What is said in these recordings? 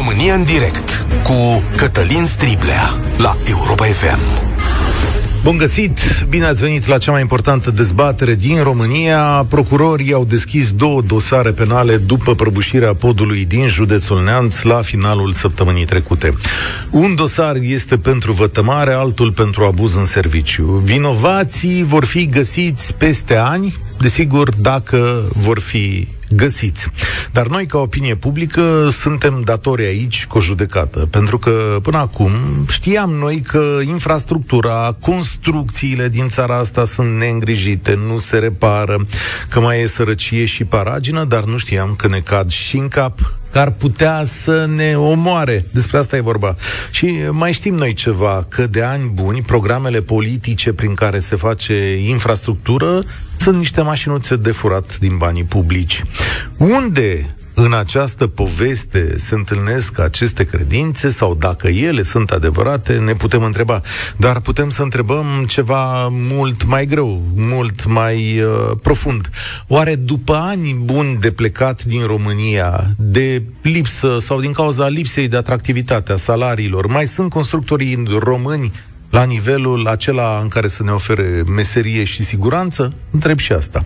România în direct cu Cătălin Striblea la Europa FM. Bun găsit! Bine ați venit la cea mai importantă dezbatere din România. Procurorii au deschis două dosare penale după prăbușirea podului din județul Neamț la finalul săptămânii trecute. Un dosar este pentru vătămare, altul pentru abuz în serviciu. Vinovații vor fi găsiți peste ani, desigur, dacă vor fi găsiți. Dar noi, ca opinie publică, suntem datori aici cu o judecată, pentru că până acum știam noi că infrastructura, construcțiile din țara asta sunt neîngrijite, nu se repară, că mai e sărăcie și paragină, dar nu știam că ne cad și în cap că ar putea să ne omoare. Despre asta e vorba. Și mai știm noi ceva, că de ani buni, programele politice prin care se face infrastructură sunt niște mașinuțe de furat din banii publici. Unde în această poveste se întâlnesc aceste credințe sau dacă ele sunt adevărate, ne putem întreba. Dar putem să întrebăm ceva mult mai greu, mult mai uh, profund. Oare după ani buni de plecat din România, de lipsă sau din cauza lipsei de atractivitate a salariilor, mai sunt constructorii români la nivelul acela în care să ne ofere meserie și siguranță? Întreb și asta.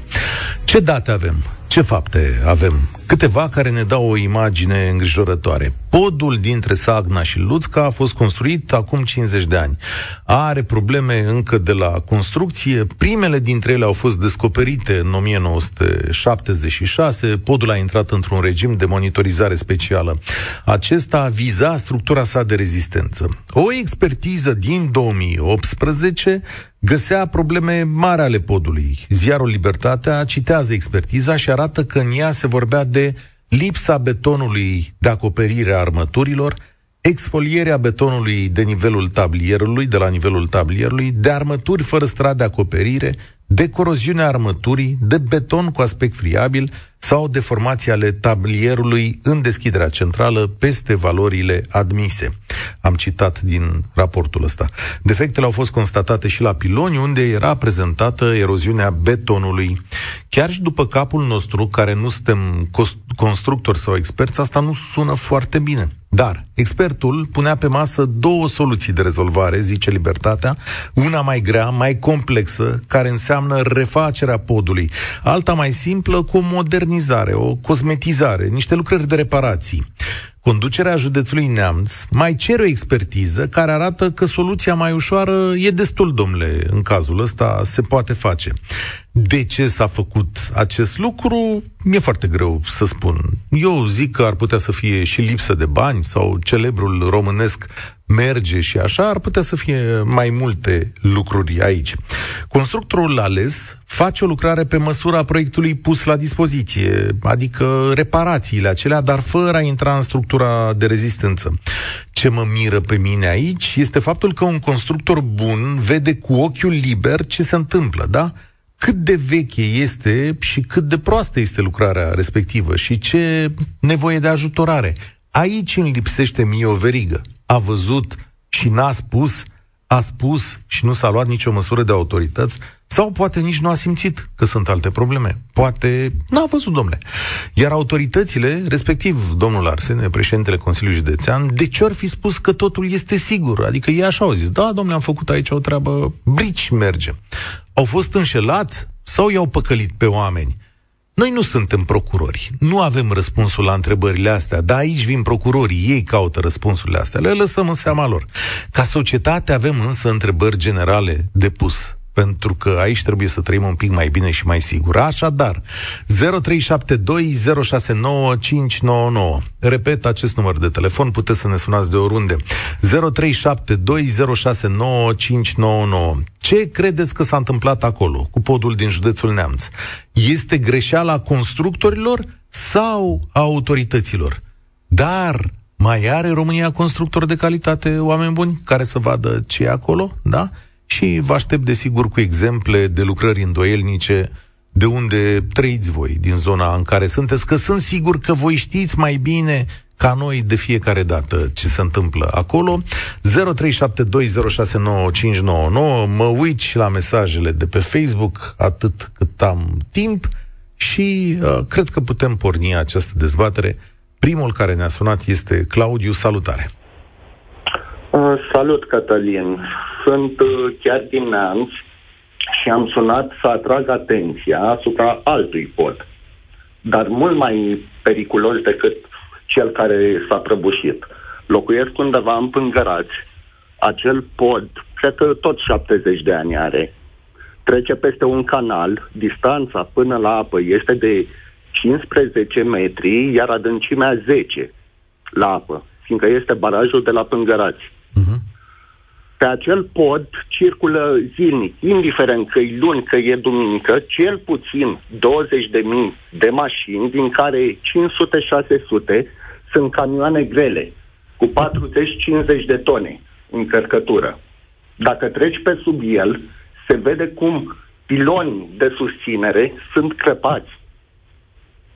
Ce date avem? Ce fapte avem? Câteva care ne dau o imagine îngrijorătoare. Podul dintre Sagna și Luțca a fost construit acum 50 de ani. Are probleme încă de la construcție. Primele dintre ele au fost descoperite în 1976. Podul a intrat într-un regim de monitorizare specială. Acesta viza structura sa de rezistență. O expertiză din 2018 găsea probleme mari ale podului. Ziarul Libertatea citează expertiza și arată că în ea se vorbea de lipsa betonului de acoperire a armăturilor, exfolierea betonului de nivelul tablierului, de la nivelul tablierului, de armături fără strat de acoperire, de coroziunea armăturii, de beton cu aspect friabil sau deformații ale tablierului în deschiderea centrală peste valorile admise. Am citat din raportul ăsta. Defectele au fost constatate și la piloni, unde era prezentată eroziunea betonului. Chiar și după capul nostru, care nu suntem constructori sau experți, asta nu sună foarte bine. Dar expertul punea pe masă două soluții de rezolvare, zice Libertatea, una mai grea, mai complexă, care înseamnă refacerea podului, alta mai simplă, cu o modernizare, o cosmetizare, niște lucrări de reparații. Conducerea județului Neamț mai cere o expertiză care arată că soluția mai ușoară e destul, domnule, în cazul ăsta se poate face. De ce s-a făcut acest lucru? Mi-e foarte greu să spun. Eu zic că ar putea să fie și lipsă de bani sau celebrul românesc merge și așa, ar putea să fie mai multe lucruri aici. Constructorul ales face o lucrare pe măsura proiectului pus la dispoziție, adică reparațiile acelea, dar fără a intra în structura de rezistență. Ce mă miră pe mine aici este faptul că un constructor bun vede cu ochiul liber ce se întâmplă, da? Cât de veche este și cât de proastă este lucrarea respectivă și ce nevoie de ajutorare. Aici îmi lipsește mie o verigă. A văzut și n-a spus, a spus și nu s-a luat nicio măsură de autorități, sau poate nici nu a simțit că sunt alte probleme. Poate n-a văzut, domnule. Iar autoritățile, respectiv domnul Arsene, președintele Consiliului Județean, de ce ar fi spus că totul este sigur? Adică ei așa au zis, da, domnule, am făcut aici o treabă, brici merge. Au fost înșelați sau i-au păcălit pe oameni? Noi nu suntem procurori, nu avem răspunsul la întrebările astea, dar aici vin procurorii, ei caută răspunsurile astea, le lăsăm în seama lor. Ca societate avem însă întrebări generale de pus pentru că aici trebuie să trăim un pic mai bine și mai sigur. Așadar, 0372069599. Repet acest număr de telefon, puteți să ne sunați de oriunde. 0372069599. Ce credeți că s-a întâmplat acolo, cu podul din județul Neamț? Este greșeala constructorilor sau a autorităților? Dar mai are România constructori de calitate, oameni buni, care să vadă ce e acolo, da? Și vă aștept desigur cu exemple de lucrări îndoielnice. De unde trăiți voi, din zona în care sunteți, că sunt sigur că voi știți mai bine ca noi de fiecare dată ce se întâmplă acolo. 0372069599 Mă uit și la mesajele de pe Facebook atât cât am timp. Și uh, cred că putem porni această dezbatere. Primul care ne-a sunat este Claudiu, salutare! Uh, salut, Cătălin! Sunt uh, chiar din Neamț și am sunat să atrag atenția asupra altui pod, dar mult mai periculos decât cel care s-a prăbușit. Locuiesc undeva în Pângărați. Acel pod, cred că tot 70 de ani are, trece peste un canal, distanța până la apă este de 15 metri, iar adâncimea 10 la apă, fiindcă este barajul de la Pângărați. Uh-huh. Pe acel pod circulă zilnic, indiferent că e luni, că e duminică, cel puțin 20.000 de mașini, din care 500-600 sunt camioane grele, cu 40-50 de tone încărcătură. Dacă treci pe sub el, se vede cum pilonii de susținere sunt crăpați.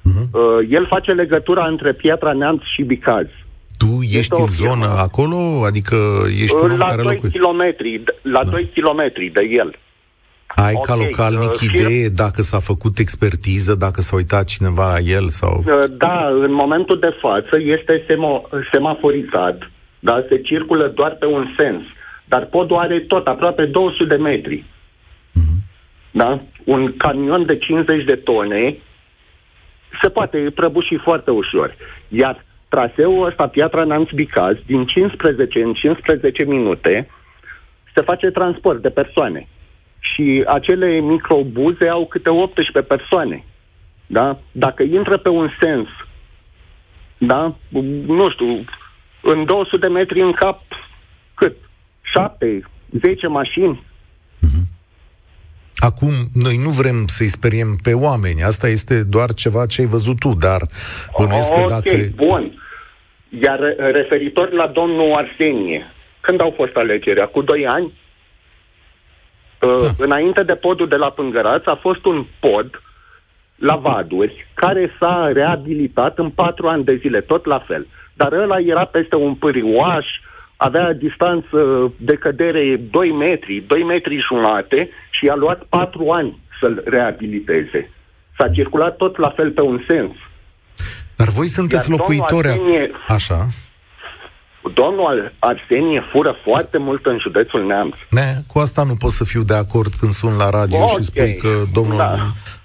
Uh-huh. Uh, el face legătura între Piatra Neamț și Bicaz. Tu ești este în zonă acolo? Adică ești un om la care 2 kilometri, la da. 2 km de el. Ai okay, ca localnic uh, idee dacă s-a făcut expertiză, dacă s-a uitat cineva la el sau... Uh, da, în momentul de față este semo- semaforizat, da, se circulă doar pe un sens, dar podul are tot aproape 200 de metri. Uh-huh. Da? Un camion de 50 de tone se poate prăbuși foarte ușor. Iar traseul ăsta, Piatra Nanț Bicaz, din 15 în 15 minute, se face transport de persoane. Și acele microbuze au câte 18 persoane. Da? Dacă intră pe un sens, da? nu știu, în 200 de metri în cap, cât? 7, 10 mașini, Acum, noi nu vrem să-i speriem pe oameni. Asta este doar ceva ce ai văzut tu, dar bănuiesc că dacă... bun. Iar referitor la domnul Arsenie, când au fost alegerea? Cu doi ani? Uh, da. Înainte de podul de la Pângăraț a fost un pod la Vaduri, care s-a reabilitat în patru ani de zile, tot la fel. Dar ăla era peste un pârioaș, avea distanță de cădere 2 metri, 2 metri jumate și a luat 4 ani să-l reabiliteze. S-a circulat tot la fel pe un sens. Dar voi sunteți Iar locuitori... Arsenie, Așa. Domnul Arsenie fură foarte mult în județul Neamț. Ne, cu asta nu pot să fiu de acord când sun la radio okay. și spun că domnul da.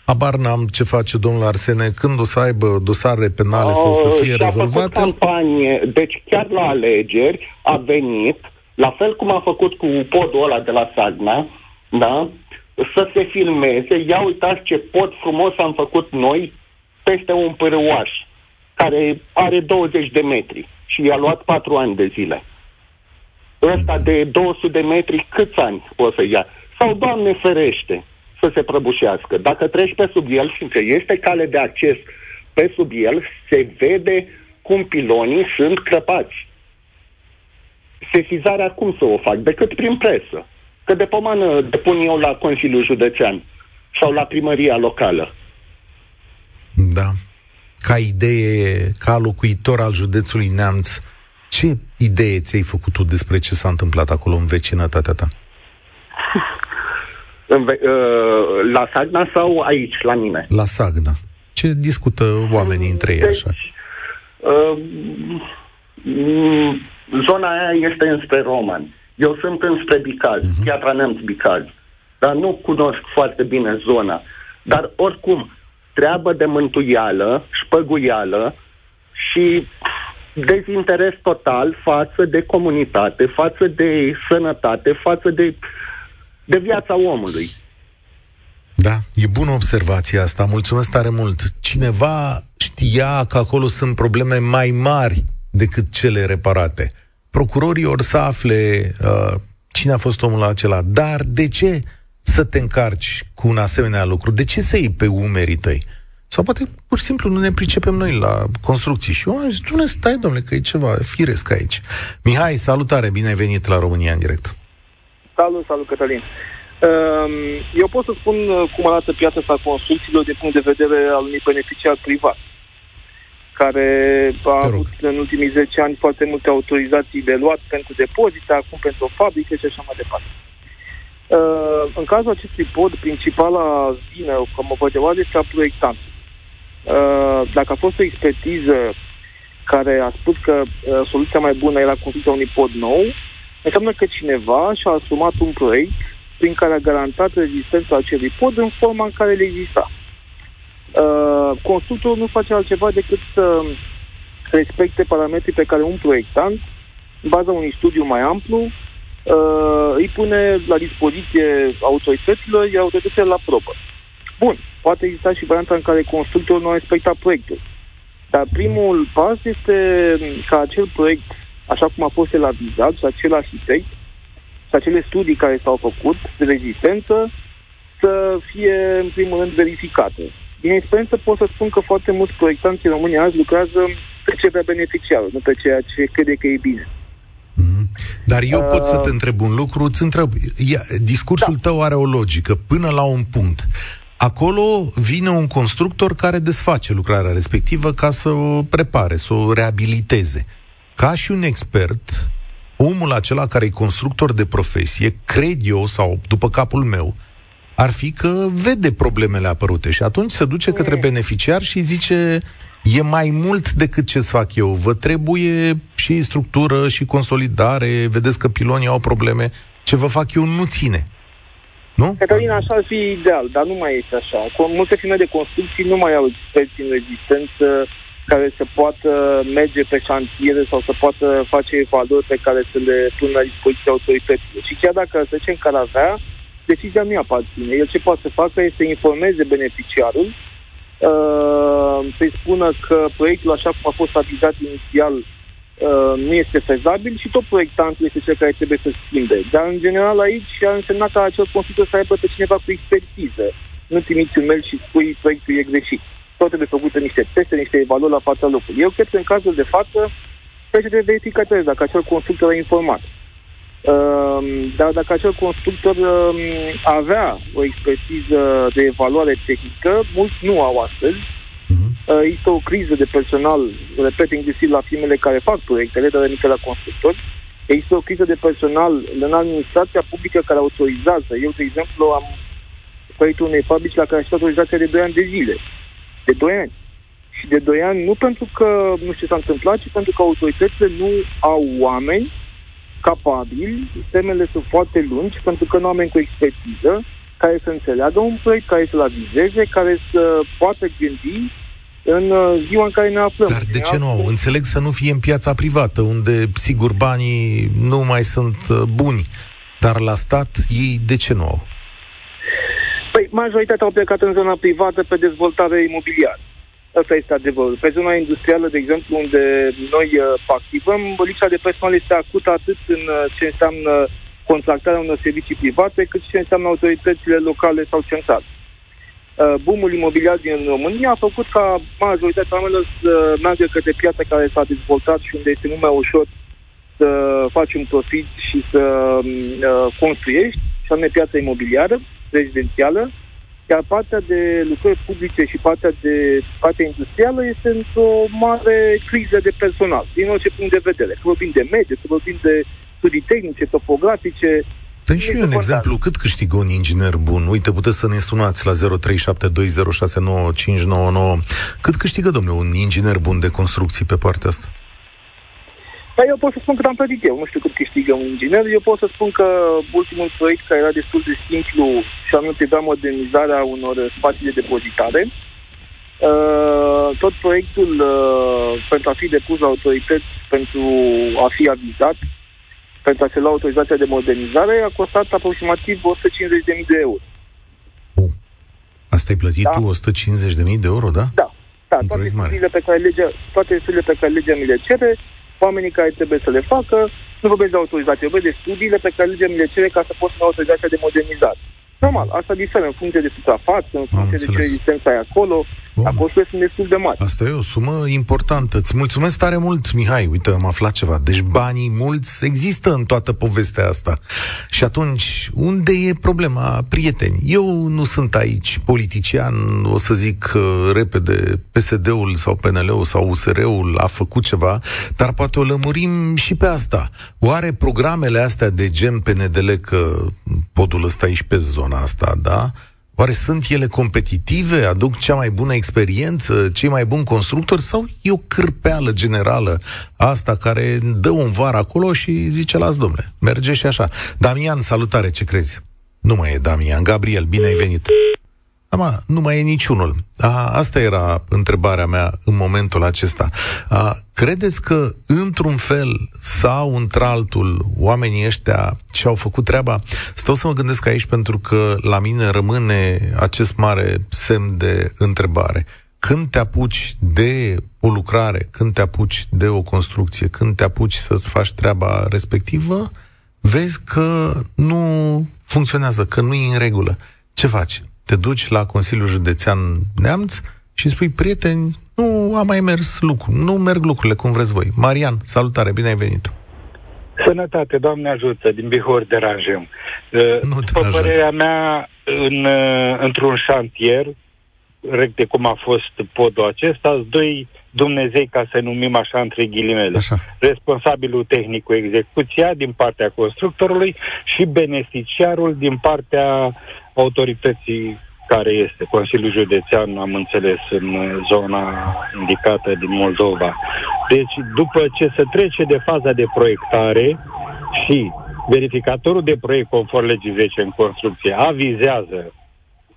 Abar n-am ce face domnul Arsene, când o să aibă dosare penale oh, sau să oh, fie rezolvate. A făcut campanie, deci chiar la alegeri a venit, la fel cum a făcut cu podul ăla de la Sagna, da? să se filmeze, ia uitați ce pod frumos am făcut noi peste un părăuaș care are 20 de metri și i-a luat 4 ani de zile. Ăsta de 200 de metri, câți ani o să ia? Sau, Doamne ferește, să se prăbușească. Dacă treci pe sub el, fiindcă este cale de acces pe sub el, se vede cum pilonii sunt crăpați. Sesizarea cum să o fac? Decât prin presă. Că de pomană depun eu la Consiliul Județean sau la primăria locală. Da. Ca idee, ca locuitor al județului Neamț, ce idee ți-ai făcut tu despre ce s-a întâmplat acolo în vecinătatea ta? În, uh, la Sagna sau aici, la mine? La Sagna. Ce discută oamenii între ei deci, așa? Uh, zona aia este înspre Roman. Eu sunt înspre Bicaz, uh-huh. Piatra Neamț Bicaz. Dar nu cunosc foarte bine zona. Dar oricum, treabă de mântuială, șpăguială și dezinteres total față de comunitate, față de sănătate, față de de viața omului. Da, e bună observația asta. Mulțumesc tare mult. Cineva știa că acolo sunt probleme mai mari decât cele reparate. Procurorii or să afle uh, cine a fost omul acela. Dar de ce să te încarci cu un asemenea lucru? De ce să iei pe umerii tăi? Sau poate pur și simplu nu ne pricepem noi la construcții. Și eu am zis, tu stai, domnule, că e ceva firesc aici. Mihai, salutare, bine ai venit la România în direct. Salut, salut, Cătălin. Ehm, eu pot să spun uh, cum arată piața asta construcțiilor din punct de vedere al unui beneficiar privat, care a avut în ultimii 10 ani foarte multe autorizații de luat pentru depozite, acum pentru o fabrică și așa mai departe. Ehm, în cazul acestui pod, principala vină, cum o văd este a proiectant. Ehm, dacă a fost o expertiză care a spus că uh, soluția mai bună era construcția unui pod nou, înseamnă că cineva și-a asumat un proiect prin care a garantat rezistența acelui pod în forma în care le exista. Uh, constructorul nu face altceva decât să respecte parametrii pe care un proiectant, în baza unui studiu mai amplu, uh, îi pune la dispoziție autorităților, iar autoritățile la probă. Bun, poate exista și varianta în care constructorul nu a respectat proiectul. Dar primul pas este ca acel proiect, așa cum a fost el avizat, și acel arhitect, și acele studii care s-au făcut de rezistență, să fie, în primul rând, verificate. Din experiență pot să spun că foarte mulți proiectanți în România azi lucrează pe ce vrea beneficiarul, nu pe ceea ce crede că e bine. Mm-hmm. Dar eu uh, pot să te întreb un lucru, îți întreb, ia, discursul da. tău are o logică până la un punct. Acolo vine un constructor care desface lucrarea respectivă ca să o prepare, să o reabiliteze. Ca și un expert, omul acela care e constructor de profesie, cred eu, sau după capul meu, ar fi că vede problemele apărute și atunci se duce către beneficiar și zice e mai mult decât ce să fac eu. Vă trebuie și structură și consolidare, vedeți că pilonii au probleme, ce vă fac eu nu ține. Nu? Cătălina, așa ar fi ideal, dar nu mai este așa. Multe firme de construcții nu mai au experți în rezistență care să poată merge pe șantiere sau să poată face evaluări pe care să le pună la dispoziția autorităților. Și chiar dacă, să zicem, că ar avea, decizia nu aparține. El ce poate să facă este să informeze beneficiarul, uh, să-i spună că proiectul, așa cum a fost avizat inițial, Uh, nu este fezabil și tot proiectantul este cel care trebuie să schimbe. Dar, în general, aici a însemnat ca acel constructor să aibă pe cineva cu expertiză. Nu trimiți un mail și spui proiectul e greșit. Tot trebuie făcute niște teste, niște evaluări la fața locului. Eu cred că în cazul de față trebuie de verificatori dacă acel constructor a informat. Uh, dar dacă acel constructor uh, avea o expertiză de evaluare tehnică, mulți nu au astăzi, Uh, este o criză de personal, repet, inclusiv la firmele care fac proiectele, dar nici la constructori. Există o criză de personal în administrația publică care autorizează. Eu, de exemplu, am proiectul unei fabrici la care aș autorizația de 2 ani de zile. De 2 ani. Și de 2 ani nu pentru că nu știu ce s-a întâmplat, ci pentru că autoritățile nu au oameni capabili, temele sunt foarte lungi, pentru că nu au oameni cu expertiză, care să înțeleagă un proiect, care să-l avizeze, care să poată gândi în uh, ziua în care ne aflăm. Dar de ce nu? Înțeleg să nu fie în piața privată, unde, sigur, banii nu mai sunt uh, buni. Dar la stat, ei de ce nu au? Păi, majoritatea au plecat în zona privată pe dezvoltare imobiliară. Asta este adevărul. Pe zona industrială, de exemplu, unde noi uh, activăm, lipsa de personal este acută atât în uh, ce înseamnă contractarea unor servicii private, cât și ce înseamnă autoritățile locale sau centrale. Uh, boomul imobiliar din România a făcut ca majoritatea oamenilor să meargă către piața care s-a dezvoltat și unde este mult mai ușor să faci un profit și să uh, construiești, și anume piața imobiliară, rezidențială, iar partea de lucrări publice și partea de partea industrială este într-o mare criză de personal, din orice punct de vedere. Că vorbim de medie, că vorbim de studii tehnice, topografice, Dă și un exemplu. Cât câștigă un inginer bun? Uite, puteți să ne sunați la 0372069599. Cât câștigă, domnule, un inginer bun de construcții pe partea asta? Păi eu pot să spun că am plătit eu. Nu știu cât câștigă un inginer. Eu pot să spun că ultimul proiect care era destul de simplu și anume trebuia modernizarea unor spații de depozitare. Uh, tot proiectul uh, pentru a fi depus la autorități pentru a fi avizat pentru a se lua autorizația de modernizare a costat aproximativ 150.000 de euro. Oh. Asta ai plătit da. tu 150.000 de euro, da? Da. Da, toate studiile, pe care legea, toate studiile pe care legea mi le cere, oamenii care trebuie să le facă, nu vorbesc de autorizație, vorbesc de studiile pe care legea mi le cere ca să poți lua autorizația de modernizare. Normal, asta diferă în funcție de suprafață, în funcție de ce rezistență ai acolo. Bun. Acolo sunt destul de mari. Asta e o sumă importantă. Îți mulțumesc tare mult, Mihai. Uite, am aflat ceva. Deci banii mulți există în toată povestea asta. Și atunci, unde e problema, prieteni? Eu nu sunt aici politician, o să zic uh, repede, PSD-ul sau PNL-ul sau USR-ul a făcut ceva, dar poate o lămurim și pe asta. Oare programele astea de gen PNDL, că podul ăsta aici pe zona asta, da? Oare sunt ele competitive, aduc cea mai bună experiență, cei mai buni constructori sau e o cârpeală generală asta care dă un var acolo și zice, las domnule, merge și așa. Damian, salutare, ce crezi? Nu mai e Damian. Gabriel, bine ai venit. Ama, nu mai e niciunul. A, asta era întrebarea mea în momentul acesta. A, credeți că, într-un fel sau într-altul, oamenii ăștia și-au făcut treaba? Stau să mă gândesc aici pentru că la mine rămâne acest mare semn de întrebare. Când te apuci de o lucrare, când te apuci de o construcție, când te apuci să-ți faci treaba respectivă, vezi că nu funcționează, că nu e în regulă. Ce faci? Te duci la Consiliul Județean Neamț și spui, prieteni, nu a mai mers lucru, nu merg lucrurile cum vreți voi. Marian, salutare, bine ai venit! Sănătate, Doamne ajută, din Bihor deranjăm. Nu După părerea mea, în, într-un șantier, rec de cum a fost podul acesta, doi Dumnezei, ca să numim așa între ghilimele. Așa. Responsabilul tehnic cu execuția din partea constructorului și beneficiarul din partea autorității care este Consiliul Județean, am înțeles, în zona indicată din Moldova. Deci, după ce se trece de faza de proiectare și verificatorul de proiect conform legii 10 în construcție avizează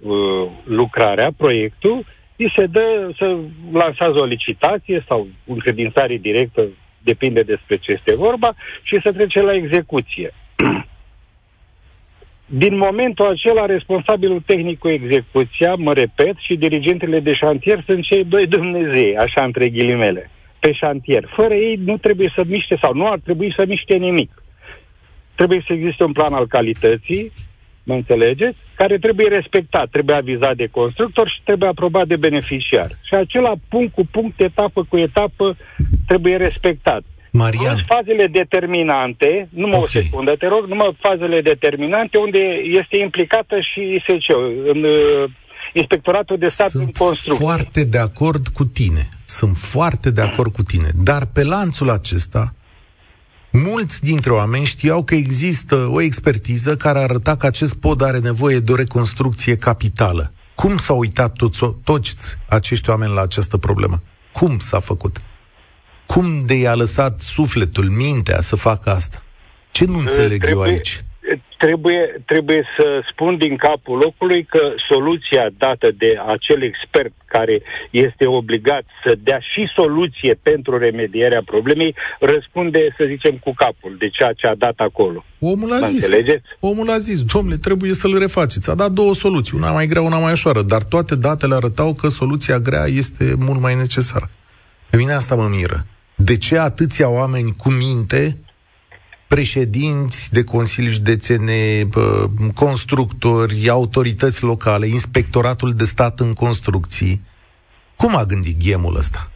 uh, lucrarea, proiectul, îi se dă să lansează o licitație sau încredințare directă, depinde despre ce este vorba, și să trece la execuție. Din momentul acela, responsabilul tehnic cu execuția, mă repet, și dirigentele de șantier sunt cei doi Dumnezei, așa între ghilimele, pe șantier. Fără ei nu trebuie să miște sau nu ar trebui să miște nimic. Trebuie să existe un plan al calității, mă înțelegeți? Care trebuie respectat, trebuie avizat de constructor și trebuie aprobat de beneficiar. Și acela punct cu punct, etapă cu etapă, trebuie respectat. Marian. Plus fazele determinante, nu mă okay. o secundă, te rog, numai fazele determinante unde este implicată și ISC, în uh, Inspectoratul de Stat Sunt în construcție. foarte de acord cu tine. Sunt foarte de acord cu tine. Dar pe lanțul acesta, mulți dintre oameni știau că există o expertiză care arăta că acest pod are nevoie de o reconstrucție capitală. Cum s-au uitat toți, toți acești oameni la această problemă? Cum s-a făcut? Cum de i-a lăsat sufletul, mintea să facă asta? Ce nu înțeleg trebuie, eu aici? Trebuie, trebuie să spun din capul locului că soluția dată de acel expert care este obligat să dea și soluție pentru remedierea problemei răspunde, să zicem, cu capul de ceea ce a dat acolo. Omul a zis, înțelegeți? omul a zis, domnule, trebuie să-l refaceți. A dat două soluții, una mai grea, una mai ușoară, dar toate datele arătau că soluția grea este mult mai necesară. Pe mine asta mă miră. De ce atâția oameni cu minte, președinți de consilii județene, constructori, autorități locale, inspectoratul de stat în construcții, cum a gândit ghemul ăsta?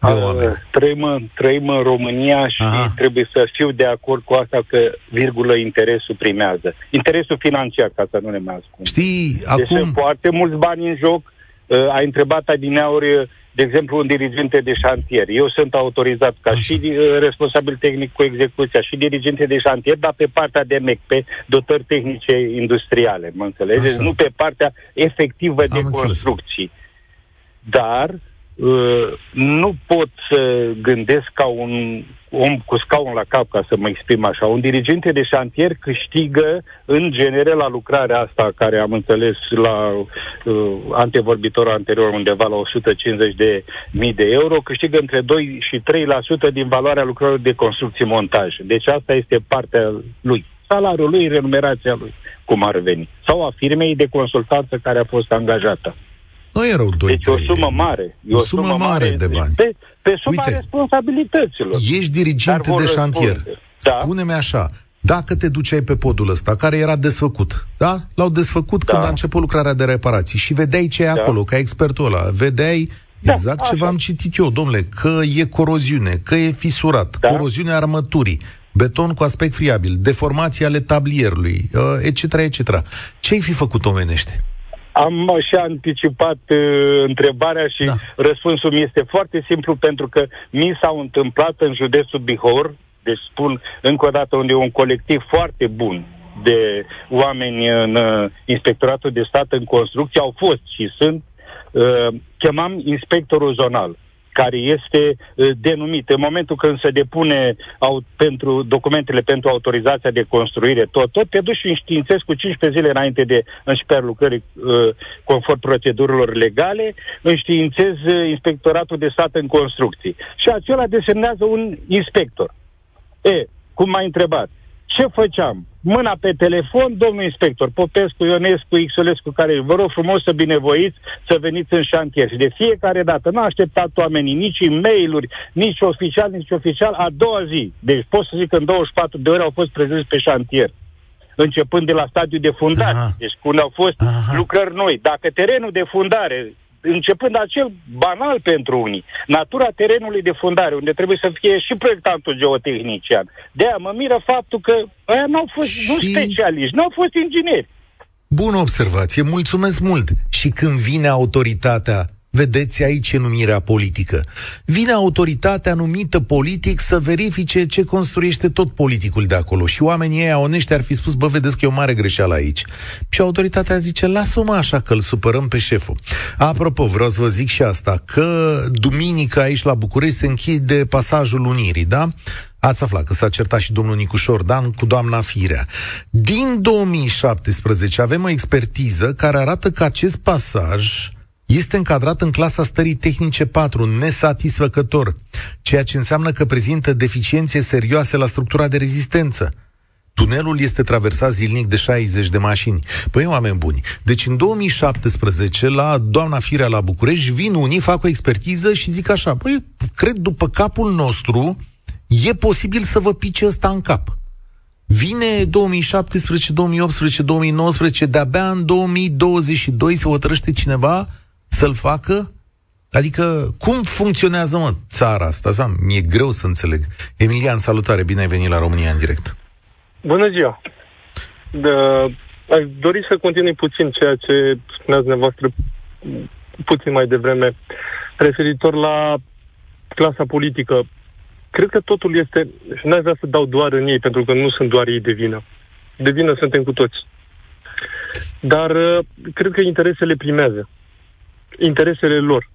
De oameni? Trăim, trăim în România și Aha. trebuie să fiu de acord cu asta că, virgulă, interesul primează. Interesul financiar, ca să nu ne mai ascund. Știi, deci acum... sunt foarte mulți bani în joc. Uh, ai întrebat adineauri de exemplu, un dirigente de șantier. Eu sunt autorizat ca Așa. și uh, responsabil tehnic cu execuția și dirigente de șantier, dar pe partea de MEC, pe dotări tehnice industriale, mă înțelegeți? Așa. Nu pe partea efectivă Am de înțeles. construcții. Dar uh, nu pot să gândesc ca un om cu scaun la cap, ca să mă exprim așa. Un dirigente de șantier câștigă, în genere, la lucrarea asta, care am înțeles la uh, antevorbitorul anterior, undeva la 150 de mii de euro, câștigă între 2 și 3% din valoarea lucrărilor de construcție-montaj. Deci asta este partea lui. Salariul lui, renumerația lui, cum ar veni. Sau a firmei de consultanță care a fost angajată. Nu e rău 2 Deci o sumă mare. E o, sumă, sumă mare de bani. Pe, pe suma Uite, responsabilităților. Ești dirigente de șantier. Da? Spune-mi așa, dacă te duceai pe podul ăsta, care era desfăcut, da? L-au desfăcut da. când a început lucrarea de reparații și vedeai ce e da. acolo, ca expertul ăla, vedeai da, exact ce v-am citit eu, domnule, că e coroziune, că e fisurat, da. coroziunea armăturii, beton cu aspect friabil, deformații ale tablierului, etc., uh, etc. Ce-ai fi făcut omenește? Am și anticipat uh, întrebarea și da. răspunsul mi este foarte simplu pentru că mi s-au întâmplat în județul Bihor, deci spun încă o dată unde e un colectiv foarte bun de oameni în uh, Inspectoratul de Stat în construcție, au fost și sunt, uh, chemam inspectorul zonal care este uh, denumit. În momentul când se depune au, pentru documentele pentru autorizația de construire, tot, tot te duci și înștiințezi cu 15 zile înainte de începerea lucrării uh, conform procedurilor legale, înștiințezi uh, inspectoratul de stat în construcții. Și acela desemnează un inspector. E, cum m-ai întrebat, ce făceam? Mâna pe telefon, domnul inspector, Popescu, Ionescu, Xulescu, care vă rog frumos să binevoiți să veniți în șantier. Și de fiecare dată nu a așteptat oamenii nici e mail nici oficial, nici oficial, a doua zi. Deci pot să zic că în 24 de ore au fost prezenți pe șantier începând de la stadiul de fundare, Aha. deci când au fost Aha. lucrări noi. Dacă terenul de fundare începând acel banal pentru unii, natura terenului de fundare, unde trebuie să fie și proiectantul geotehnician. De aia mă miră faptul că ăia n-au fost și... nu specialiști, n-au fost ingineri. Bună observație, mulțumesc mult. Și când vine autoritatea Vedeți, aici e numirea politică. Vine autoritatea numită politic să verifice ce construiește tot politicul de acolo. Și oamenii ei onești ar fi spus, bă, vedeți că e o mare greșeală aici. Și autoritatea zice, lasă-mă așa că îl supărăm pe șeful. Apropo, vreau să vă zic și asta, că duminică aici la București se închide pasajul Unirii, da? Ați aflat că s-a certat și domnul Nicușor Dan cu doamna Firea. Din 2017 avem o expertiză care arată că acest pasaj este încadrat în clasa stării tehnice 4, nesatisfăcător, ceea ce înseamnă că prezintă deficiențe serioase la structura de rezistență. Tunelul este traversat zilnic de 60 de mașini. Păi, oameni buni, deci în 2017, la doamna Firea la București, vin unii, fac o expertiză și zic așa, păi, cred după capul nostru, e posibil să vă pice ăsta în cap. Vine 2017, 2018, 2019, de-abia în 2022 se hotărăște cineva să-l facă? Adică, cum funcționează, mă, țara asta? Zam, mi-e greu să înțeleg. Emilian, salutare, bine ai venit la România în direct. Bună ziua! De, aș dori să continui puțin ceea ce spuneați dumneavoastră puțin mai devreme, referitor la clasa politică. Cred că totul este, și n-aș vrea să dau doar în ei, pentru că nu sunt doar ei de vină. De vină suntem cu toți. Dar cred că interesele primează interesele lor,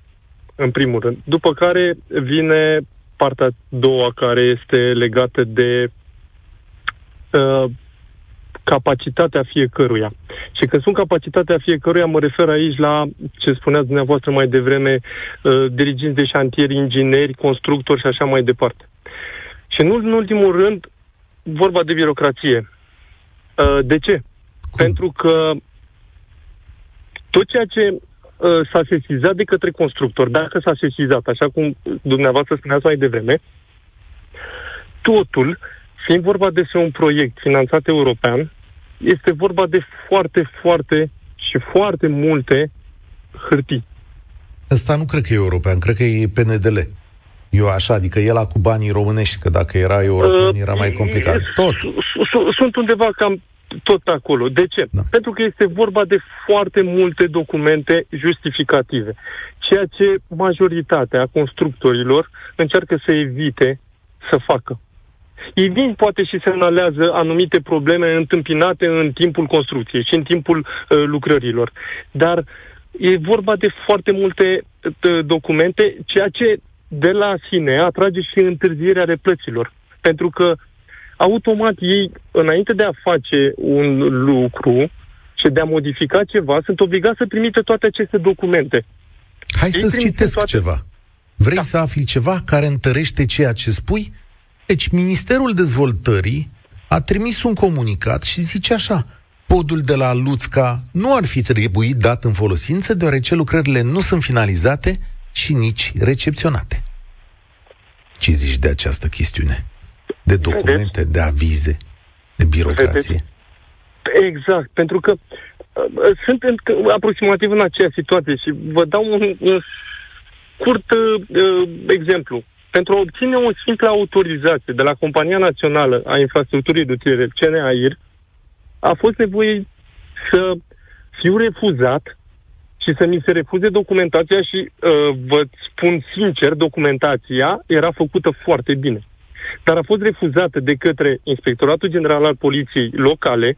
în primul rând. După care vine partea a doua, care este legată de uh, capacitatea fiecăruia. Și când spun capacitatea fiecăruia, mă refer aici la ce spuneați dumneavoastră mai devreme, uh, diriginți de șantier, ingineri, constructori și așa mai departe. Și nu în ultimul rând, vorba de birocrație. Uh, de ce? Cum? Pentru că tot ceea ce uh, s-a sesizat de către constructor. Dacă s-a sesizat, așa cum dumneavoastră spuneați mai devreme, totul, fiind vorba despre un proiect finanțat european, este vorba de foarte, foarte și foarte multe hârtii. Ăsta nu cred că e european, cred că e PNDL. Eu așa, adică el cu banii românești, că dacă era european uh, era mai complicat. Tot. Sunt undeva cam tot pe acolo. De ce? Da. Pentru că este vorba de foarte multe documente justificative, ceea ce majoritatea constructorilor încearcă să evite să facă. Ei vin poate și semnalează anumite probleme întâmpinate în timpul construcției și în timpul uh, lucrărilor. Dar e vorba de foarte multe uh, documente, ceea ce de la sine atrage și întârzierea replăților. Pentru că automat ei, înainte de a face un lucru și de a modifica ceva, sunt obligați să trimite toate aceste documente. Hai ei să-ți citesc toate... ceva. Vrei da. să afli ceva care întărește ceea ce spui? Deci, Ministerul Dezvoltării a trimis un comunicat și zice așa, podul de la Luțca nu ar fi trebuit dat în folosință deoarece lucrările nu sunt finalizate și nici recepționate. Ce zici de această chestiune? De documente, Vedeți? de avize, de birocrație. Vedeți? Exact, pentru că uh, sunt în, aproximativ în aceeași situație și vă dau un, un scurt uh, exemplu. Pentru a obține o simplă autorizație de la Compania Națională a Infrastructurii Rutiere, CNAIR, a fost nevoie să fiu refuzat și să mi se refuze documentația și uh, vă spun sincer, documentația era făcută foarte bine dar a fost refuzată de către Inspectoratul General al Poliției locale,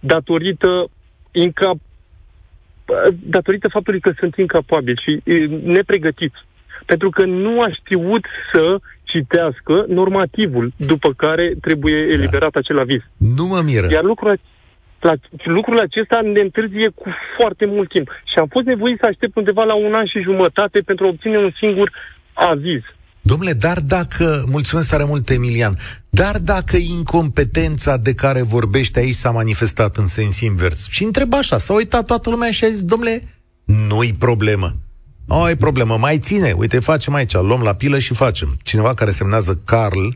datorită incap datorită faptului că sunt incapabili și nepregătiți. Pentru că nu a știut să citească normativul după care trebuie da. eliberat da. acel aviz. Nu mă miră. Iar lucrul, la, lucrul acesta ne întârzie cu foarte mult timp. Și am fost nevoit să aștept undeva la un an și jumătate pentru a obține un singur aviz. Domnule, dar dacă, mulțumesc tare mult, Emilian, dar dacă incompetența de care vorbește aici s-a manifestat în sens invers și întreb așa, s-a uitat toată lumea și a zis, domnule, nu-i problemă. Nu e problemă, mai ține, uite, facem aici, luăm la pilă și facem. Cineva care semnează Carl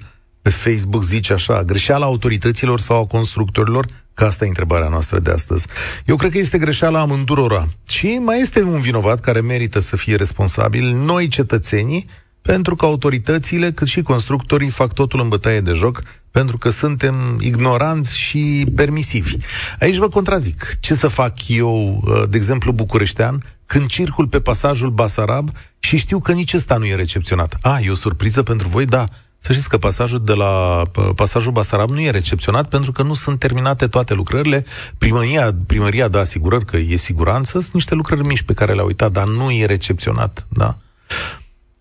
pe Facebook zice așa, greșeala autorităților sau a constructorilor? Că asta e întrebarea noastră de astăzi. Eu cred că este greșeala amândurora. Și mai este un vinovat care merită să fie responsabil, noi cetățenii, pentru că autoritățile, cât și constructorii, fac totul în bătaie de joc, pentru că suntem ignoranți și permisivi. Aici vă contrazic. Ce să fac eu, uh, de exemplu, bucureștean, când circul pe pasajul Basarab și știu că nici ăsta nu e recepționat? A, e o surpriză pentru voi? Da. Să știți că pasajul de la uh, pasajul Basarab nu e recepționat pentru că nu sunt terminate toate lucrările. Primăria, primăria dă asigurări că e siguranță, sunt niște lucrări mici pe care le-au uitat, dar nu e recepționat. Da?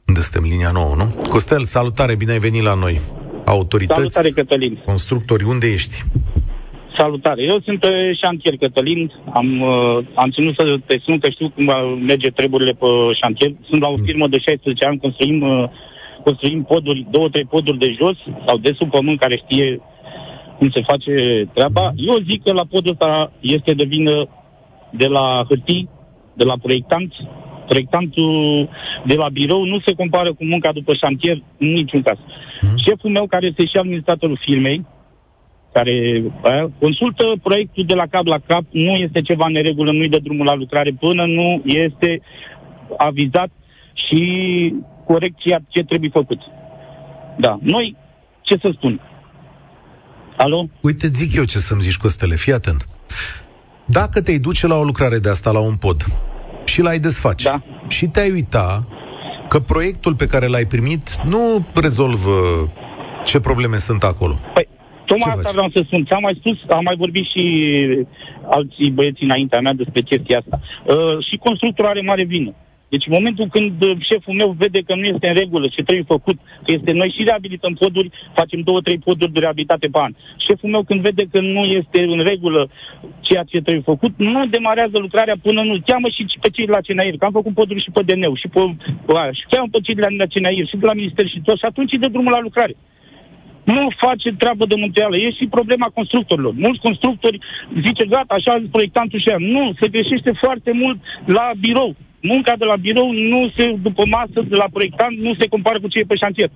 Unde suntem? Linia nouă, nu? Costel, salutare, bine ai venit la noi. Autorități, salutare, Cătălin. constructori, unde ești? Salutare, eu sunt pe șantier, Cătălin. Am, uh, am ținut să te sun, că știu cum merge treburile pe șantier. Sunt la o mm. firmă de 16 ani, construim, uh, construim poduri, două, trei poduri de jos sau de sub pământ, care știe cum se face treaba. Mm. Eu zic că la podul ăsta este de vină de la hârtii, de la proiectanți, proiectantul de la birou nu se compară cu munca după șantier în niciun caz. Mm. Șeful meu, care este și administratorul firmei, care a, consultă proiectul de la cap la cap, nu este ceva neregulă, nu-i dă drumul la lucrare până nu este avizat și corecția ce trebuie făcut. Da. Noi, ce să spun? Alo? Uite, zic eu ce să-mi zici, Costele, fii atent. Dacă te-ai duce la o lucrare de asta, la un pod, și l-ai desface. Da. Și te-ai uita că proiectul pe care l-ai primit nu rezolvă ce probleme sunt acolo. Păi, tocmai asta vreau să spun. Ți-am mai spus, am mai vorbit și alții băieți înaintea mea despre chestia asta. Uh, și constructorul are mare vină. Deci în momentul când uh, șeful meu vede că nu este în regulă ce trebuie făcut, că este noi și reabilităm poduri, facem două, trei poduri de reabilitate pe an. Șeful meu când vede că nu este în regulă ceea ce trebuie făcut, nu demarează lucrarea până nu cheamă și pe cei de la CNAIR, că am făcut poduri și pe DNU și pe a, și cheamă pe cei de la CNAIR și de la Minister și tot și atunci îi dă drumul la lucrare nu face treabă de mântuială. E și problema constructorilor. Mulți constructori zice, gata, așa proiectantul și ea. Nu, se greșește foarte mult la birou munca de la birou nu se, după masă, de la proiectant, nu se compară cu ce e pe șantier.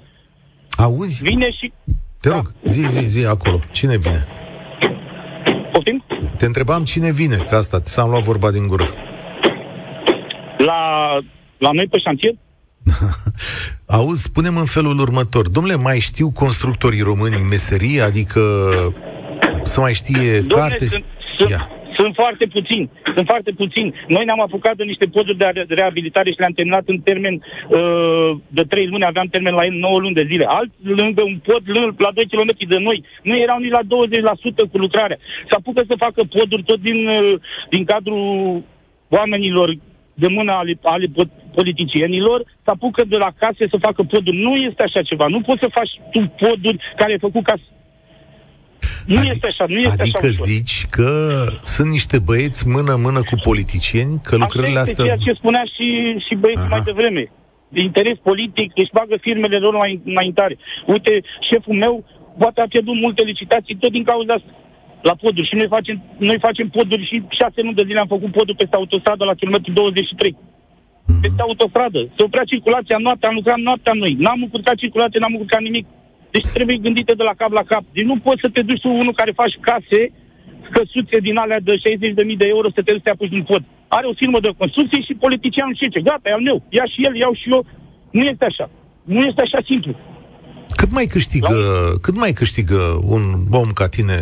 Auzi? Vine și... Te rog, da. zi, zi, zi acolo. Cine vine? Poftim? Te întrebam cine vine, că asta ți am luat vorba din gură. La, la noi pe șantier? Auzi, spunem în felul următor. Domnule, mai știu constructorii români meserie? Adică să mai știe Domnule, carte? Sunt, sunt, sunt foarte puțini. Sunt foarte puțini. Noi ne-am apucat de niște poduri de reabilitare și le-am terminat în termen uh, de 3 luni, aveam termen la 9 luni de zile. Alt lângă un pod lângă, la 2 km de noi, nu erau nici la 20% cu lucrarea. Se apucă să facă poduri tot din, uh, din cadrul oamenilor de mână ale, ale politicienilor, se apucă de la case să facă poduri. Nu este așa ceva. Nu poți să faci tu poduri care ai făcut ca nu adică, este așa, nu este adică așa ușor. zici că sunt niște băieți mână-mână cu politicieni, că lucrările astea... ceea ce spunea și, și băieții mai devreme. De interes politic, își bagă firmele lor mai înaintare. Uite, șeful meu poate a pierdut multe licitații tot din cauza asta la poduri. Și noi facem, noi facem poduri și șase luni de zile am făcut poduri peste autostradă la kilometru 23. Mm-hmm. Peste autostradă. Se oprea circulația noaptea, am lucrat noaptea noi. N-am încurcat circulație, n-am încurcat nimic. Deci trebuie gândite de la cap la cap. Deci nu poți să te duci tu unul care faci case căsuțe din alea de 60.000 de euro să te duci să te apuci din pod. Are o firmă de construcție și politicianul și ce? Gata, iau eu. Ia și el, iau și eu. Nu este așa. Nu este așa simplu. Cât mai câștigă, la... cât mai câștigă un om ca tine,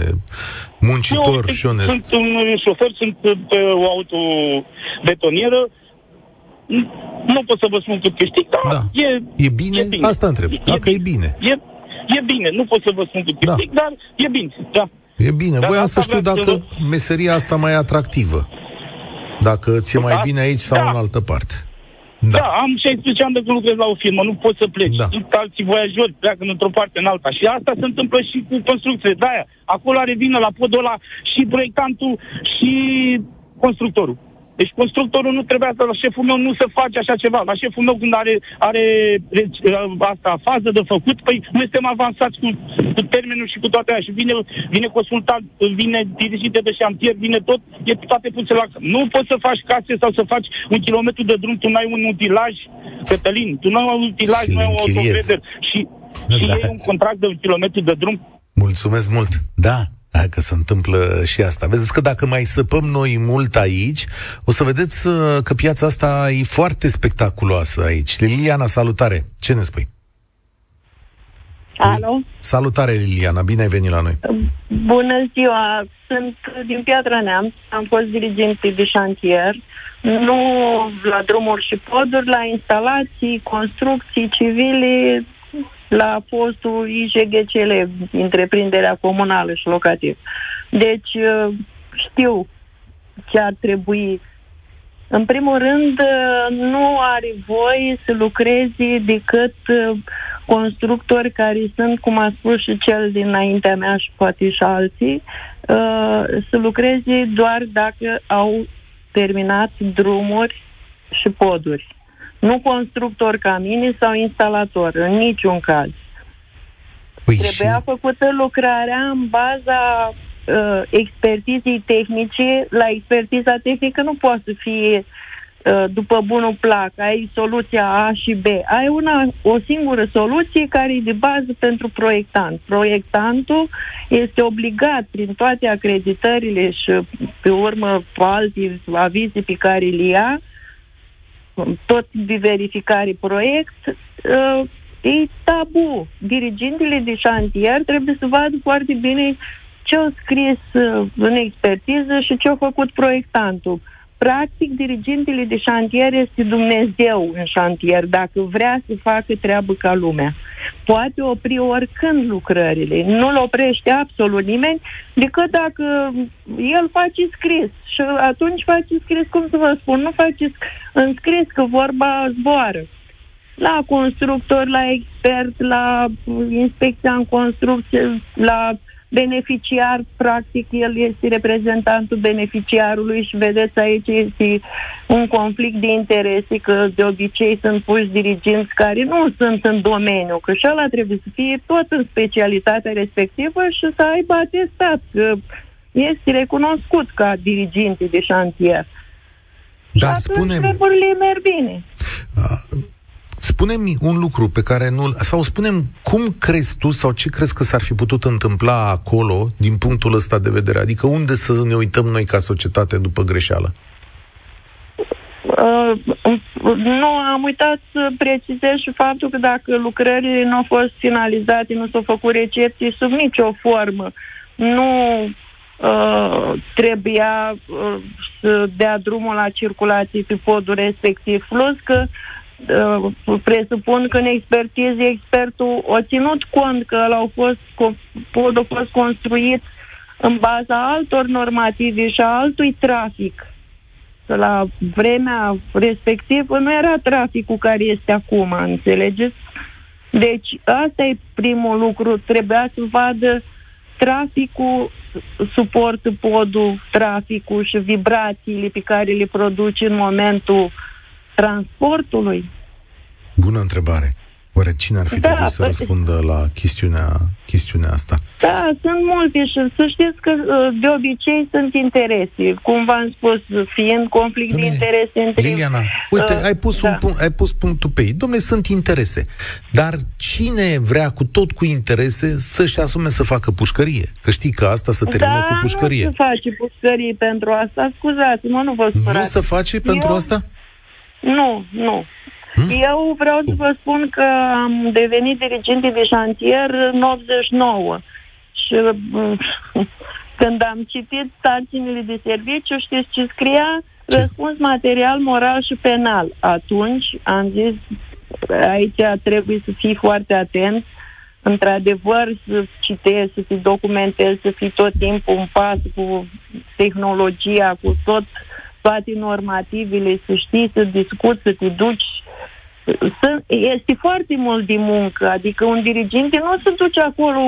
muncitor eu, și onest? Sunt un șofer, sunt pe o autobetonieră, nu pot să vă spun cât câștig, dar da. e, e, bine? e bine. Asta întreb, e, dacă e bine. E, e bine, nu pot să vă spun cât câștig, da. dar e bine, da. E bine, Dar voiam să știu dacă să... meseria asta mai e atractivă. Dacă ți-e mai da, bine aici sau da. în altă parte. Da. da, am 16 ani de când lucrez la o firmă, nu pot să pleci. Da. Sunt alții voiajori, pleacă într-o parte în alta. Și asta se întâmplă și cu construcțiile. De-aia, acolo are vină la podul ăla și proiectantul și constructorul. Deci constructorul nu trebuia să, la șeful meu nu se face așa ceva. La șeful meu când are, are asta, fază de făcut, păi nu suntem avansați cu, cu termenul și cu toate aia. Și vine, vine consultant, vine dirigite de șantier, vine tot, e toate puse la... Nu poți să faci case sau să faci un kilometru de drum, tu n-ai un utilaj, Cătălin, tu nu ai un utilaj, nu ai un autofeder și, și da. e un contract de un kilometru de drum. Mulțumesc mult! Da, Hai că se întâmplă și asta. Vedeți că dacă mai săpăm noi mult aici, o să vedeți uh, că piața asta e foarte spectaculoasă aici. Liliana, salutare! Ce ne spui? Alo? Salutare, Liliana, bine ai venit la noi. Bună ziua, sunt din Piatra Neamț, am fost dirigente de șantier, nu la drumuri și poduri, la instalații, construcții civile, la postul IJGCL, întreprinderea comunală și locativ. Deci uh, știu ce ar trebui. În primul rând, uh, nu are voie să lucreze decât uh, constructori care sunt, cum a spus și cel dinaintea mea și poate și alții, să lucreze doar dacă au terminat drumuri și poduri. Nu constructor camine sau instalator, în niciun caz. Păi Trebuia și... făcută lucrarea în baza uh, expertizei tehnice. La expertiza tehnică nu poate să fie uh, după bunul plac, ai soluția A și B. Ai una, o singură soluție care e de bază pentru proiectant. Proiectantul este obligat prin toate acreditările și pe urmă alte avize pe care le ia tot de verificare proiect, uh, e tabu. Dirigintele de șantier trebuie să vadă foarte bine ce a scris uh, în expertiză și ce a făcut proiectantul. Practic, dirigintele de șantier este Dumnezeu în șantier, dacă vrea să facă treabă ca lumea. Poate opri oricând lucrările. Nu-l oprește absolut nimeni, decât dacă el face scris. Și atunci face scris, cum să vă spun, nu face înscris că vorba zboară. La constructor, la expert, la inspecția în construcție, la beneficiar, practic, el este reprezentantul beneficiarului și vedeți aici este un conflict de interese, că de obicei sunt puși dirigenți care nu sunt în domeniu, că și ăla trebuie să fie tot în specialitatea respectivă și să aibă atestat că este recunoscut ca diriginte de șantier. Dar și atunci spune treburile merg bine. Uh, Spune-mi un lucru pe care nu Sau spunem cum crezi tu sau ce crezi că s-ar fi putut întâmpla acolo din punctul ăsta de vedere? Adică unde să ne uităm noi ca societate după greșeală? Uh, nu, am uitat să precizez și faptul că dacă lucrările nu au fost finalizate, nu s-au făcut recepții sub nicio formă, nu uh, trebuia uh, să dea drumul la circulație pe podul respectiv. Plus că uh, presupun că în expertiză expertul a ținut cont că au fost, podul a fost construit în baza altor normative și a altui trafic. Că la vremea respectivă nu era traficul care este acum, înțelegeți? Deci, asta e primul lucru. Trebuia să vadă traficul, suportul podul, traficul și vibrațiile pe care le produce în momentul transportului? Bună întrebare. Oare cine ar fi da, trebuit să păi- răspundă la chestiunea, chestiunea asta? Da, sunt multe și să știți că uh, de obicei sunt interese. Cum v-am spus, fiind conflict Dom'le, de interese între... Liliana, uite, uh, ai, pus da. un punct, ai pus punctul pe ei. Domnule, sunt interese. Dar cine vrea cu tot cu interese să-și asume să facă pușcărie? Că știi că asta se termină da, cu pușcărie. nu se face pușcărie pentru asta. Scuzați-mă, nu vă spărați. Nu se face pentru Eu... asta? Nu, nu. Hmm? Eu vreau să vă spun că am devenit dirigente de șantier în 89 și uh, când am citit sarcinile de serviciu, știți ce scria? Ce? Răspuns material, moral și penal. Atunci am zis, aici trebuie să fii foarte atent într-adevăr să citești, să te documentezi, să fii tot timpul în pas cu tehnologia, cu tot, toate normativele, să știi, să discuți, să te duci este foarte mult de muncă, adică un dirigent nu se duce acolo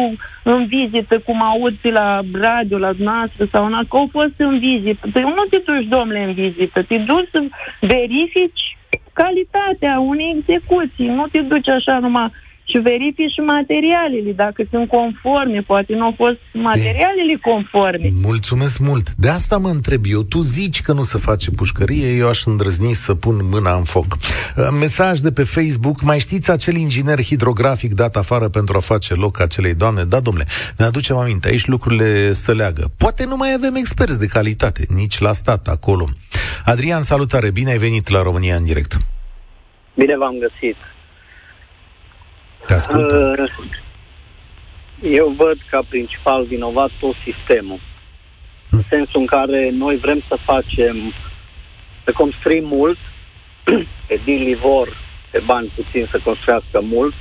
în vizită, cum auzi la radio, la noastră sau în că au fost în vizită. Păi nu te duci, domnule, în vizită, te duci să verifici calitatea unei execuții, nu te duci așa numai și verifici și materialele, dacă sunt conforme, poate nu au fost materialele conforme. Mulțumesc mult. De asta mă întreb eu. Tu zici că nu se face pușcărie, eu aș îndrăzni să pun mâna în foc. Uh, mesaj de pe Facebook, mai știți acel inginer hidrografic dat afară pentru a face loc acelei doamne? Da, domnule, ne aducem aminte, aici lucrurile să leagă. Poate nu mai avem experți de calitate, nici la stat acolo. Adrian, salutare, bine ai venit la România în direct. Bine v-am găsit. Te ascult. Uh, eu văd ca principal vinovat tot sistemul. În sensul în care noi vrem să facem, să construim mult, edilii vor pe bani puțin să construiască mult,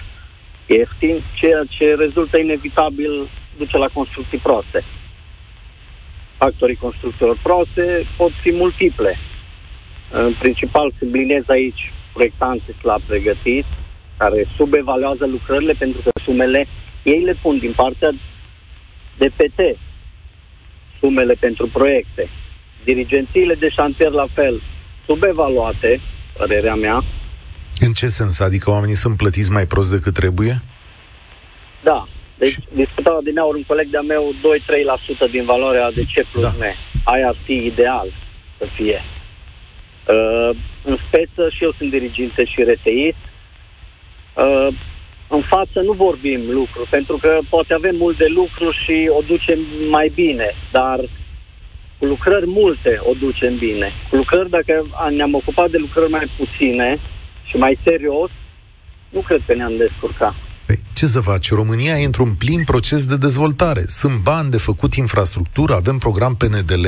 ieftin, ceea ce rezultă inevitabil duce la construcții proaste. Factorii construcțiilor proaste pot fi multiple. În principal subliniez aici proiectanții slab pregătiți, care subevaluează lucrările pentru că sumele ei le pun din partea de PT, sumele pentru proiecte. Dirigențiile de șantier la fel, subevaluate, părerea mea. În ce sens? Adică oamenii sunt plătiți mai prost decât trebuie? Da. Deci și... discutau din aur un coleg de-a meu 2-3% din valoarea de C plus da. M. Aia ar fi ideal să fie. Uh, în speță și eu sunt diriginte și reteist. Uh, în față nu vorbim lucru, pentru că poate avem mult de lucru și o ducem mai bine, dar cu lucrări multe o ducem bine. Cu lucrări, dacă ne-am ocupat de lucrări mai puține și mai serios, nu cred că ne-am descurcat. Păi, ce să faci? România e într-un plin proces de dezvoltare. Sunt bani de făcut infrastructură, avem program PNDL,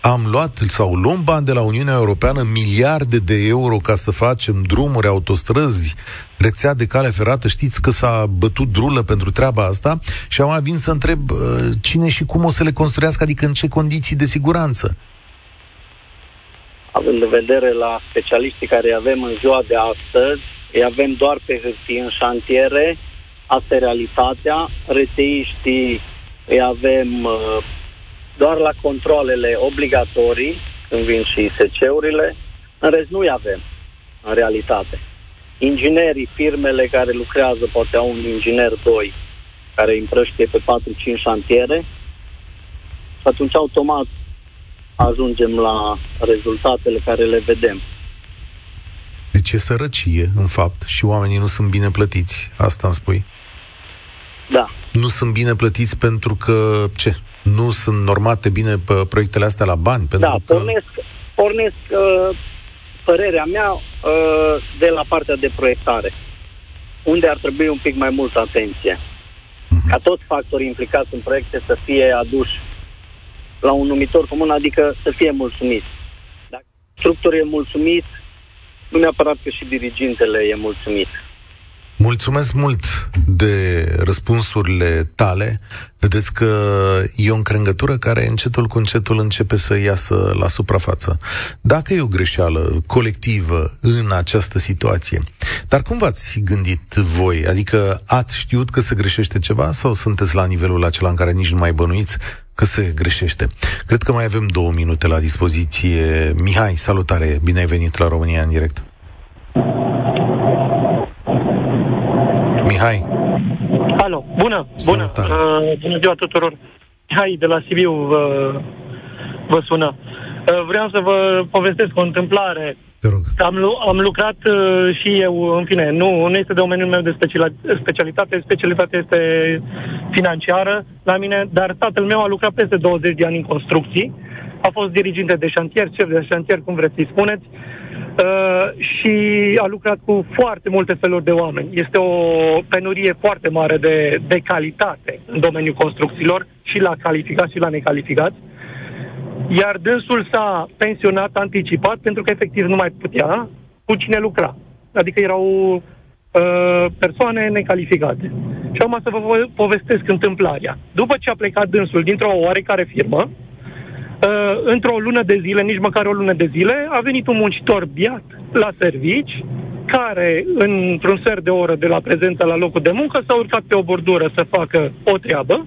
am luat sau luăm bani de la Uniunea Europeană, miliarde de euro ca să facem drumuri, autostrăzi, rețea de cale ferată. Știți că s-a bătut drulă pentru treaba asta și am vin să întreb uh, cine și cum o să le construiască, adică în ce condiții de siguranță. Având în vedere la specialiștii care avem în ziua de astăzi, îi avem doar pe hârtie în șantiere, asta e realitatea, reteiștii îi avem uh, doar la controlele obligatorii, când vin și ISC-urile, în rest nu-i avem, în realitate. Inginerii, firmele care lucrează, poate au un inginer 2 care îi împrăștie pe 4-5 șantiere și atunci automat ajungem la rezultatele care le vedem. Deci e sărăcie, în fapt, și oamenii nu sunt bine plătiți. Asta îmi spui? Da. Nu sunt bine plătiți pentru că, ce? Nu sunt normate bine pe proiectele astea la bani? Pentru da, că... pornesc, pornesc uh, părerea mea uh, de la partea de proiectare, unde ar trebui un pic mai multă atenție. Uh-huh. Ca toți factorii implicați în proiecte să fie aduși la un numitor comun, adică să fie mulțumiți. Dacă structură e mulțumit, nu neapărat că și dirigintele e mulțumit. Mulțumesc mult de răspunsurile tale. Vedeți că e o încrengătură care încetul cu încetul începe să iasă la suprafață. Dacă e o greșeală colectivă în această situație, dar cum v-ați gândit voi? Adică ați știut că se greșește ceva sau sunteți la nivelul acela în care nici nu mai bănuiți că se greșește? Cred că mai avem două minute la dispoziție. Mihai, salutare, bine ai venit la România în direct. Mihai. Alo, bună, bună. Uh, bună ziua tuturor. Mihai de la Sibiu vă, vă sună. Uh, vreau să vă povestesc o întâmplare. Te rog. Am, am lucrat uh, și eu, în fine, nu, nu este domeniul meu de specialitate, specialitatea este financiară la mine, dar tatăl meu a lucrat peste 20 de ani în construcții, a fost diriginte de șantier, șef de șantier, cum vreți să-i spuneți, Uh, și a lucrat cu foarte multe feluri de oameni. Este o penurie foarte mare de, de calitate în domeniul construcțiilor, și la calificați și la necalificați. Iar dânsul s-a pensionat anticipat pentru că efectiv nu mai putea cu cine lucra. Adică erau uh, persoane necalificate. Și acum să vă povestesc întâmplarea. După ce a plecat dânsul dintr-o oarecare firmă, uh, într-o lună de zile, nici măcar o lună de zile, a venit un muncitor biat la servici, care, într-un sfert de oră de la prezența la locul de muncă, s-a urcat pe o bordură să facă o treabă,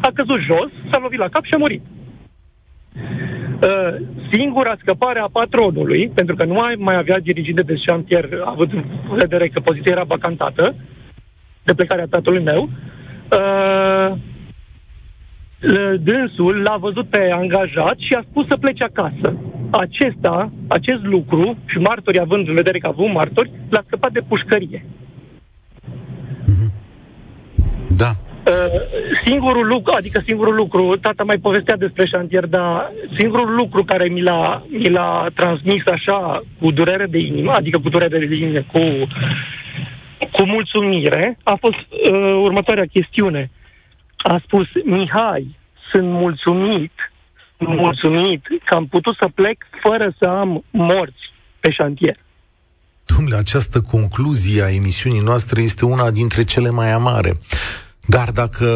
a căzut jos, s-a lovit la cap și a murit. Uh, singura scăpare a patronului, pentru că nu mai, mai avea diriginte de șantier, avut în vedere că poziția era vacantată, de plecarea tatălui meu, uh, dânsul l-a văzut pe angajat și a spus să plece acasă. Acesta, acest lucru, și martorii având în vedere că a avut martori, l-a scăpat de pușcărie. Mhm. Da. Uh, singurul lucru, adică singurul lucru, tata mai povestea despre șantier, dar singurul lucru care mi l-a, mi l-a transmis așa cu durere de inimă, adică cu durere de inimă, cu, cu mulțumire, a fost uh, următoarea chestiune. A spus, Mihai, sunt mulțumit, mulțumit că am putut să plec fără să am morți pe șantier. Domnule, această concluzie a emisiunii noastre este una dintre cele mai amare. Dar dacă,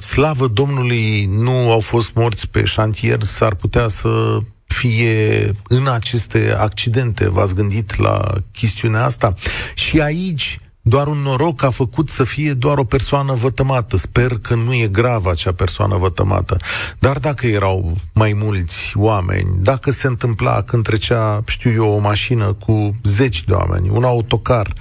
slavă Domnului, nu au fost morți pe șantier, s-ar putea să fie în aceste accidente. V-ați gândit la chestiunea asta? Și aici doar un noroc a făcut să fie doar o persoană vătămată. Sper că nu e gravă acea persoană vătămată. Dar dacă erau mai mulți oameni, dacă se întâmpla când trecea, știu eu, o mașină cu zeci de oameni, un autocar.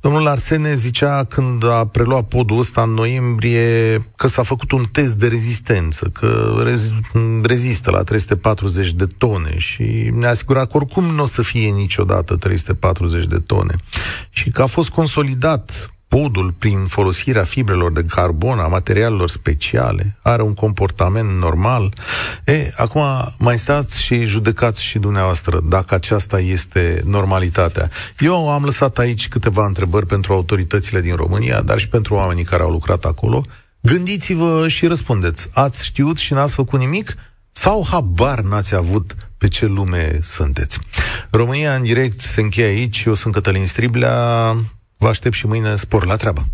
Domnul Arsene zicea când a preluat podul ăsta în noiembrie că s-a făcut un test de rezistență, că rez- rezistă la 340 de tone și ne-a asigurat că oricum nu o să fie niciodată 340 de tone și că a fost consolidat consolidat podul prin folosirea fibrelor de carbon, a materialelor speciale, are un comportament normal. E, acum mai stați și judecați și dumneavoastră dacă aceasta este normalitatea. Eu am lăsat aici câteva întrebări pentru autoritățile din România, dar și pentru oamenii care au lucrat acolo. Gândiți-vă și răspundeți. Ați știut și n-ați făcut nimic? Sau habar n-ați avut pe ce lume sunteți? România în direct se încheie aici. Eu sunt Cătălin Striblea. Vă aștept și mâine spor la treabă.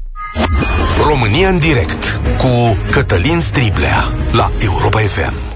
România în direct cu Cătălin Striblea la Europa FM.